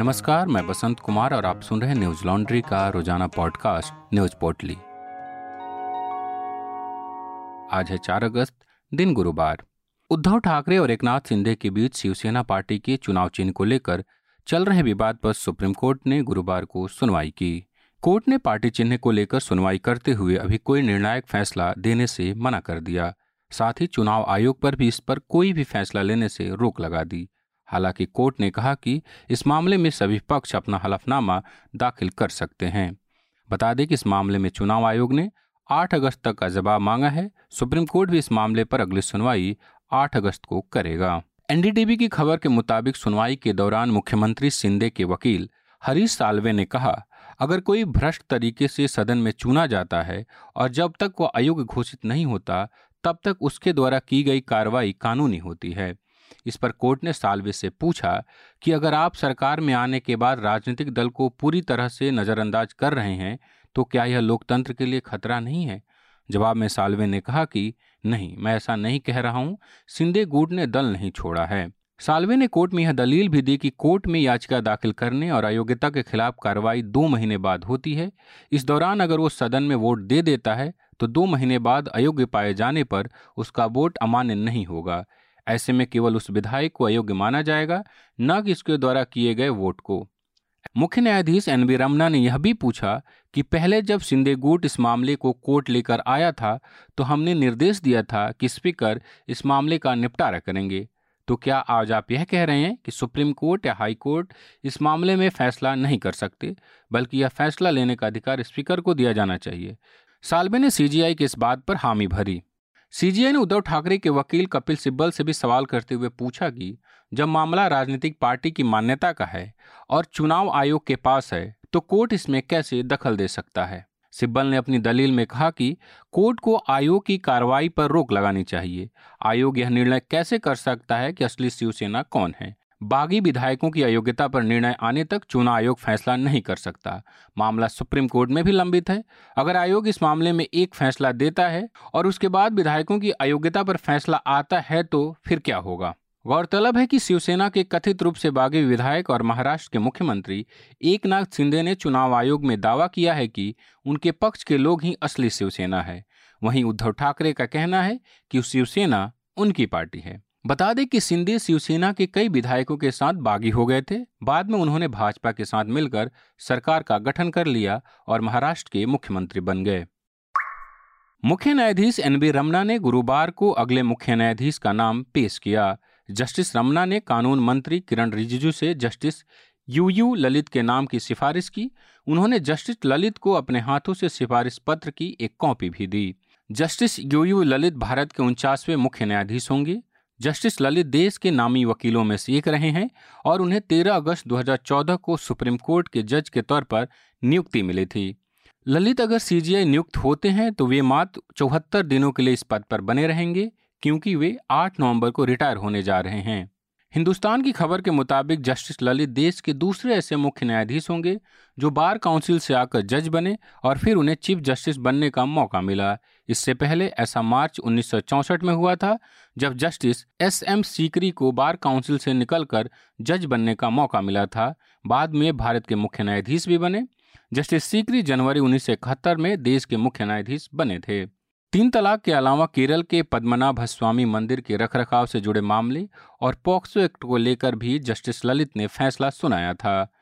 नमस्कार, मैं बसंत कुमार और आप सुन रहे हैं न्यूज़ लॉन्ड्री का रोज़ाना पॉडकास्ट न्यूज़ पोर्टली आज है चार अगस्त, दिन गुरुवार। उद्धव ठाकरे और एकनाथ सिंधे के बीच शिवसेना पार्टी के चुनाव चिन्ह को लेकर चल रहे विवाद पर सुप्रीम कोर्ट ने गुरुवार को सुनवाई की। कोर्ट ने पार्टी चिन्ह को लेकर सुनवाई करते हुए अभी कोई निर्णायक फैसला देने से मना कर दिया। साथ ही चुनाव आयोग पर भी इस पर कोई भी फैसला लेने से रोक लगा दी। हालाँकि कोर्ट ने कहा कि इस मामले में सभी पक्ष अपना हलफनामा दाखिल कर सकते हैं। बता दें कि इस मामले में चुनाव आयोग ने 8 अगस्त तक का जवाब मांगा है। सुप्रीम कोर्ट भी इस मामले पर अगली सुनवाई 8 अगस्त को करेगा। एनडीटीवी की खबर के मुताबिक सुनवाई के दौरान मुख्यमंत्री सिंधे के वकील हरीश सालवे ने कहा, अगर कोई भ्रष्ट तरीके से सदन में चुना जाता है और जब तक वो अयोग्य घोषित नहीं होता, तब तक उसके द्वारा की गई कार्रवाई कानूनी होती है। इस पर कोर्ट ने सालवे से पूछा कि अगर आप सरकार में आने के बाद राजनीतिक दल को पूरी तरह से नज़रअंदाज कर रहे हैं तो क्या यह लोकतंत्र के लिए खतरा नहीं है? जवाब में सालवे ने कहा कि नहीं, मैं ऐसा नहीं कह रहा हूँ, सिंधे गुट ने दल नहीं छोड़ा है। सालवे ने कोर्ट में यह दलील भी दी कि कोर्ट में याचिका दाखिल करने और अयोग्यता के खिलाफ कार्रवाई दो महीने बाद होती है। इस दौरान अगर वो सदन में वोट दे देता है तो दो महीने बाद अयोग्य पाए जाने पर उसका वोट अमान्य नहीं होगा। ऐसे में केवल उस विधायक को अयोग्य माना जाएगा, न कि इसके द्वारा किए गए वोट को। मुख्य न्यायाधीश एन बी रमना ने यह भी पूछा कि पहले जब सिंधेगूट इस मामले को कोर्ट लेकर आया था तो हमने निर्देश दिया था कि स्पीकर इस मामले का निपटारा करेंगे। तो क्या आज आप यह कह रहे हैं कि सुप्रीम कोर्ट या हाई कोर्ट इस मामले में फैसला नहीं कर सकते, बल्कि यह फैसला लेने का अधिकार स्पीकर को दिया जाना चाहिए? सालवे ने सीजीआई की इस बात पर हामी भरी। सीजीआई ने उद्धव ठाकरे के वकील कपिल सिब्बल से भी सवाल करते हुए पूछा कि जब मामला राजनीतिक पार्टी की मान्यता का है और चुनाव आयोग के पास है तो कोर्ट इसमें कैसे दखल दे सकता है? सिब्बल ने अपनी दलील में कहा कि कोर्ट को आयोग की कार्रवाई पर रोक लगानी चाहिए। आयोग यह निर्णय कैसे कर सकता है कि असली शिवसेना कौन है? बागी विधायकों की अयोग्यता पर निर्णय आने तक चुनाव आयोग फैसला नहीं कर सकता। मामला सुप्रीम कोर्ट में भी लंबित है। अगर आयोग इस मामले में एक फैसला देता है और उसके बाद विधायकों की अयोग्यता पर फैसला आता है तो फिर क्या होगा? गौरतलब है कि शिवसेना के कथित रूप से बागी विधायक और महाराष्ट्र के मुख्यमंत्री एक नाथ शिंदे ने चुनाव आयोग में दावा किया है कि उनके पक्ष के लोग ही असली शिवसेना है। वहीं उद्धव ठाकरे का कहना है कि शिवसेना उनकी पार्टी है। बता दें कि सिंधे शिवसेना के कई विधायकों के साथ बागी हो गए थे। बाद में उन्होंने भाजपा के साथ मिलकर सरकार का गठन कर लिया और महाराष्ट्र के मुख्यमंत्री बन गए। मुख्य न्यायाधीश एन बी रमना ने गुरुवार को अगले मुख्य न्यायाधीश का नाम पेश किया। जस्टिस रमना ने कानून मंत्री किरण रिजिजू से जस्टिस यू यू ललित के नाम की सिफारिश की। उन्होंने जस्टिस ललित को अपने हाथों से सिफारिश पत्र की एक कॉपी भी दी। Justice U U Lalit Bharat के उनचासवें मुख्य न्यायाधीश होंगे। जस्टिस ललित देश के नामी वकीलों में से एक रहे हैं और उन्हें 13 अगस्त 2014 को सुप्रीम कोर्ट के जज के तौर पर नियुक्ति मिली थी। ललित अगर सीजीआई नियुक्त होते हैं तो वे मात्र चौहत्तर दिनों के लिए इस पद पर बने रहेंगे, क्योंकि वे 8 नवंबर को रिटायर होने जा रहे हैं। हिंदुस्तान की खबर के मुताबिक जस्टिस ललित देश के दूसरे ऐसे मुख्य न्यायाधीश होंगे, जो बार काउंसिल से आकर जज बने और फिर उन्हें चीफ जस्टिस बनने का मौका मिला। इससे पहले ऐसा मार्च उन्नीस सौ चौंसठ में हुआ था, जब जस्टिस एस एम सीकरी को बार काउंसिल से निकलकर जज बनने का मौका मिला था। बाद में भारत के मुख्य न्यायाधीश भी बने। जस्टिस सीकरी जनवरी उन्नीस सौ इकहत्तर में देश के मुख्य न्यायाधीश बने थे। तीन तलाक के अलावा केरल के पद्मनाभ स्वामी मंदिर के रखरखाव से जुड़े मामले और पॉक्सो एक्ट को लेकर भी जस्टिस ललित ने फैसला सुनाया था।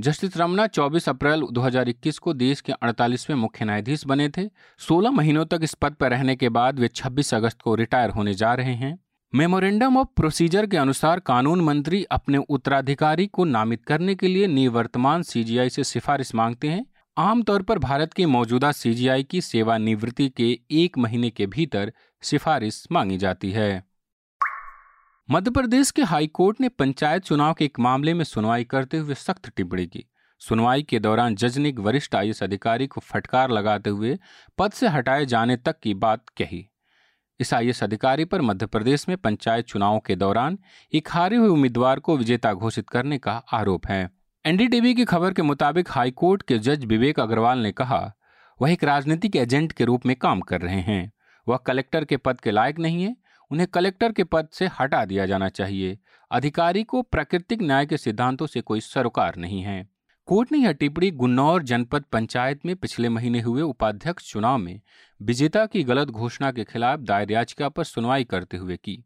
जस्टिस रमना 24 अप्रैल 2021 को देश के 48वें मुख्य न्यायाधीश बने थे। 16 महीनों तक इस पद पर रहने के बाद वे 26 अगस्त को रिटायर होने जा रहे हैं। मेमोरेंडम ऑफ़ प्रोसीजर के अनुसार कानून मंत्री अपने उत्तराधिकारी को नामित करने के लिए निवर्तमान सीजीआई से सिफारिश मांगते हैं। आमतौर पर भारत के मौजूदा सीजीआई की सेवानिवृत्ति के एक महीने के भीतर सिफारिश मांगी जाती है। मध्य प्रदेश के हाई कोर्ट ने पंचायत चुनाव के एक मामले में सुनवाई करते हुए सख्त टिप्पणी की। सुनवाई के दौरान जज ने एक वरिष्ठ आई अधिकारी को फटकार लगाते हुए पद से हटाए जाने तक की बात कही। इस आई अधिकारी पर मध्य प्रदेश में पंचायत चुनाव के दौरान एक हारे हुए उम्मीदवार को विजेता घोषित करने का आरोप है। एनडीटीवी की खबर के मुताबिक हाईकोर्ट के जज विवेक अग्रवाल ने कहा, वह एक राजनीतिक एजेंट के रूप में काम कर रहे हैं। वह कलेक्टर के पद के लायक नहीं है, उन्हें कलेक्टर के पद से हटा दिया जाना चाहिए। अधिकारी को प्राकृतिक न्याय के सिद्धांतों से कोई सरोकार नहीं है। कोर्ट ने यह टिप्पणी गुन्नौर जनपद पंचायत में पिछले महीने हुए उपाध्यक्ष चुनाव में विजेता की गलत घोषणा के खिलाफ दायर याचिका पर सुनवाई करते हुए की।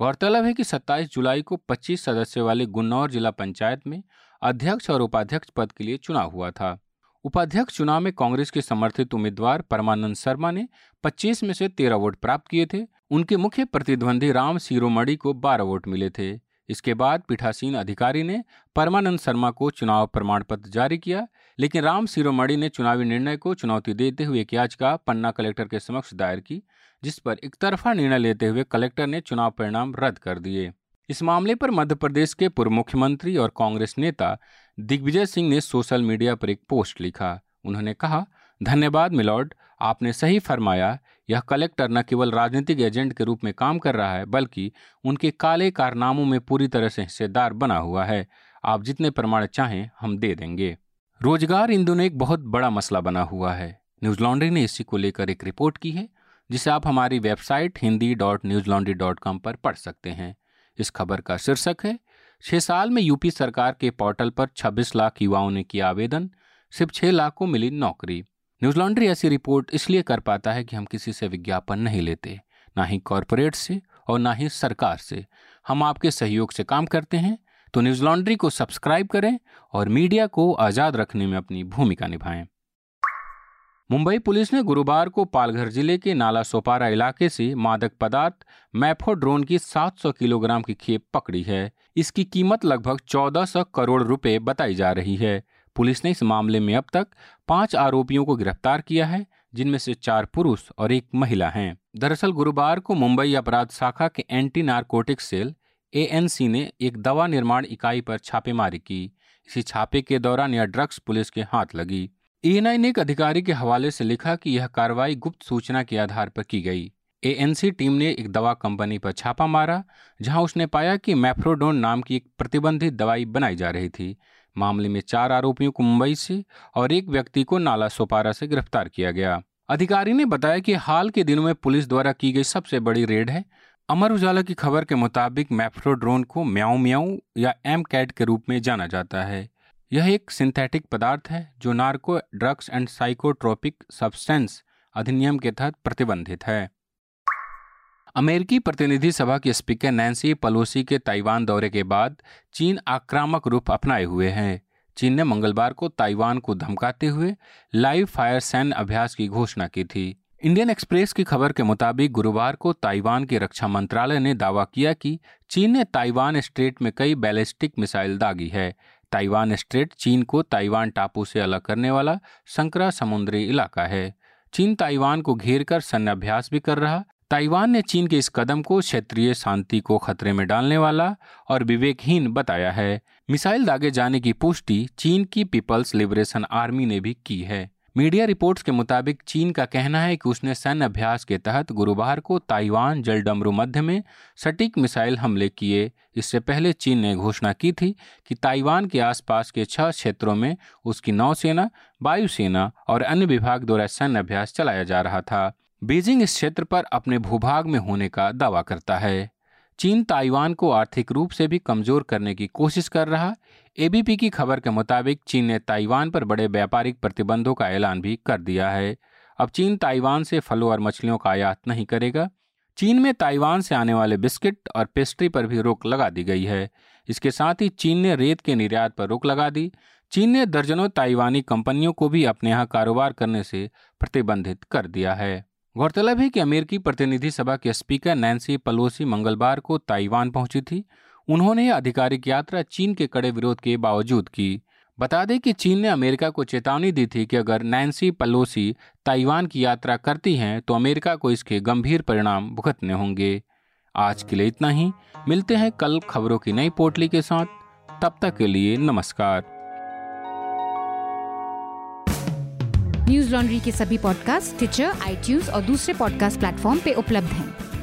गौरतलब है कि 27 जुलाई को 25 सदस्य वाले गुन्नौर जिला पंचायत में अध्यक्ष और उपाध्यक्ष पद के लिए चुनाव हुआ था। उपाध्यक्ष चुनाव में कांग्रेस के समर्थित उम्मीदवार परमानंद शर्मा ने 25 में से 13 वोट प्राप्त किए थे। उनके मुख्य प्रतिद्वंदी राम सीरोमणि को 12 वोट मिले थे। इसके बाद पीठासीन अधिकारी ने परमानंद शर्मा को चुनाव प्रमाण पत्र जारी किया, लेकिन राम सिरोमणि ने चुनावी निर्णय को चुनौती देते हुए एक याचिका पन्ना कलेक्टर के समक्ष दायर की, जिस पर एक तरफा निर्णय लेते हुए कलेक्टर ने चुनाव परिणाम रद्द कर दिए। इस मामले पर मध्य प्रदेश के पूर्व मुख्यमंत्री और कांग्रेस नेता दिग्विजय सिंह ने सोशल मीडिया पर एक पोस्ट लिखा। उन्होंने कहा, धन्यवाद, मिलॉर्ड, आपने सही फरमाया। यह कलेक्टर न केवल राजनीतिक एजेंट के रूप में काम कर रहा है, बल्कि उनके काले कारनामों में पूरी तरह से हिस्सेदार बना हुआ है। आप जितने प्रमाण चाहें, हम दे देंगे। रोज़गार इन दोनों एक बहुत बड़ा मसला बना हुआ है। न्यूज़ लॉन्ड्री ने इसी को लेकर एक रिपोर्ट की है, जिसे आप हमारी website Hindi dot Newslaundry dot com पर पढ़ सकते हैं। इस खबर का शीर्षक है, छह साल में यूपी सरकार के पोर्टल पर 26 लाख युवाओं ने किया आवेदन, सिर्फ़ छह लाख को मिली नौकरी। न्यूज़ लॉन्ड्री ऐसी रिपोर्ट इसलिए कर पाता है कि हम किसी से विज्ञापन नहीं लेते, ना ही कॉरपोरेट से और ना ही सरकार से। हम आपके सहयोग से काम करते हैं तो न्यूज़ लॉन्ड्री को सब्सक्राइब करें और मीडिया को आज़ाद रखने में अपनी भूमिका निभाएँ। मुंबई पुलिस ने गुरुवार को पालघर ज़िले के नाला सोपारा इलाके से मादक पदार्थ, मैफोड्रोन की 700 किलोग्राम की खेप पकड़ी है। इसकी कीमत लगभग 1400 करोड़ रुपए बताई जा रही है। पुलिस ने इस मामले में अब तक पाँच आरोपियों को गिरफ़्तार किया है, जिनमें से चार पुरुष और एक महिला हैं। दरअसल गुरुवार को मुंबई अपराध शाखा के एंटी नारकोटिक सेल, एएनसी ने एक दवा निर्माण इकाई पर छापेमारी की। इसी छापे के दौरान यह ड्रग्स पुलिस के हाथ लगी। एएनआई ने एक अधिकारी के हवाले से लिखा कि यह कार्रवाई गुप्त सूचना के आधार पर की गई। एएनसी टीम ने एक दवा कंपनी पर छापा मारा, जहाँ उसने पाया कि मैफ्रोडोन नाम की एक प्रतिबंधित दवाई बनाई जा रही थी। मामले में चार आरोपियों को मुंबई से और एक व्यक्ति को नाला सोपारा से गिरफ़्तार किया गया। अधिकारी ने बताया कि हाल के दिनों में पुलिस द्वारा की गई सबसे बड़ी रेड है। अमर उजाला की खबर के मुताबिक मैफ्रोड्रोन को म्याऊ म्याऊ या एम कैट के रूप में जाना जाता है। यह एक सिंथेटिक पदार्थ है, जो narco drugs and psychotropic substance अधिनियम के तहत प्रतिबंधित है। अमेरिकी प्रतिनिधि सभा के स्पीकर नैन्सी पलोसी के ताइवान दौरे के बाद चीन आक्रामक रूप अपनाए हुए हैं। चीन ने मंगलवार को ताइवान को धमकाते हुए लाइव फायर सैन्य अभ्यास की घोषणा की थी। इंडियन एक्सप्रेस की खबर के मुताबिक गुरुवार को ताइवान के रक्षा मंत्रालय ने दावा किया कि चीन ने ताइवान स्ट्रेट में कई बैलिस्टिक मिसाइल दागी है ताइवान स्ट्रेट चीन को ताइवान टापू से अलग करने वाला संकरा समुद्री इलाका है। चीन ताइवान को घेर कर सन्याभ्यास भी कर रहा। ताइवान ने चीन के इस कदम को क्षेत्रीय शांति को खतरे में डालने वाला और विवेकहीन बताया है। मिसाइल दागे जाने की पुष्टि चीन की पीपल्स लिबरेशन आर्मी ने भी की है। मीडिया रिपोर्ट्स के मुताबिक चीन का कहना है कि उसने सैन्य अभ्यास के तहत गुरुवार को ताइवान जलडमरू मध्य में सटीक मिसाइल हमले किए। इससे पहले चीन ने घोषणा की थी कि ताइवान के आसपास के छह क्षेत्रों में उसकी नौसेना, वायुसेना और अन्य विभाग द्वारा सैन्य अभ्यास चलाया जा रहा था। बीजिंग इस क्षेत्र पर अपने भूभाग में होने का दावा करता है। चीन ताइवान को आर्थिक रूप से भी कमज़ोर करने की कोशिश कर रहा एबीपी की खबर के मुताबिक चीन ने ताइवान पर बड़े व्यापारिक प्रतिबंधों का ऐलान भी कर दिया है। अब चीन ताइवान से फलों और मछलियों का आयात नहीं करेगा। चीन में ताइवान से आने वाले बिस्किट और पेस्ट्री पर भी रोक लगा दी गई है। इसके साथ ही चीन ने रेत के निर्यात पर रोक लगा दी। चीन ने दर्जनों ताइवानी कंपनियों को भी अपने यहाँ कारोबार करने से प्रतिबंधित कर दिया है। गौरतलब है कि अमेरिकी प्रतिनिधि सभा के स्पीकर नैन्सी पलोसी मंगलवार को ताइवान पहुँची थी। उन्होंने आधिकारिक यात्रा चीन के कड़े विरोध के बावजूद की। बता दें कि चीन ने अमेरिका को चेतावनी दी थी कि अगर नैन्सी पलोसी ताइवान की यात्रा करती हैं तो अमेरिका को इसके गंभीर परिणाम भुगतने होंगे। आज के लिए इतना ही। मिलते हैं कल खबरों की नई पोटली के साथ। तब तक के लिए नमस्कार। न्यूज़ लॉन्ड्री के सभी पॉडकास्ट ट्विटर आई और दूसरे पॉडकास्ट प्लेटफॉर्म पे उपलब्ध हैं।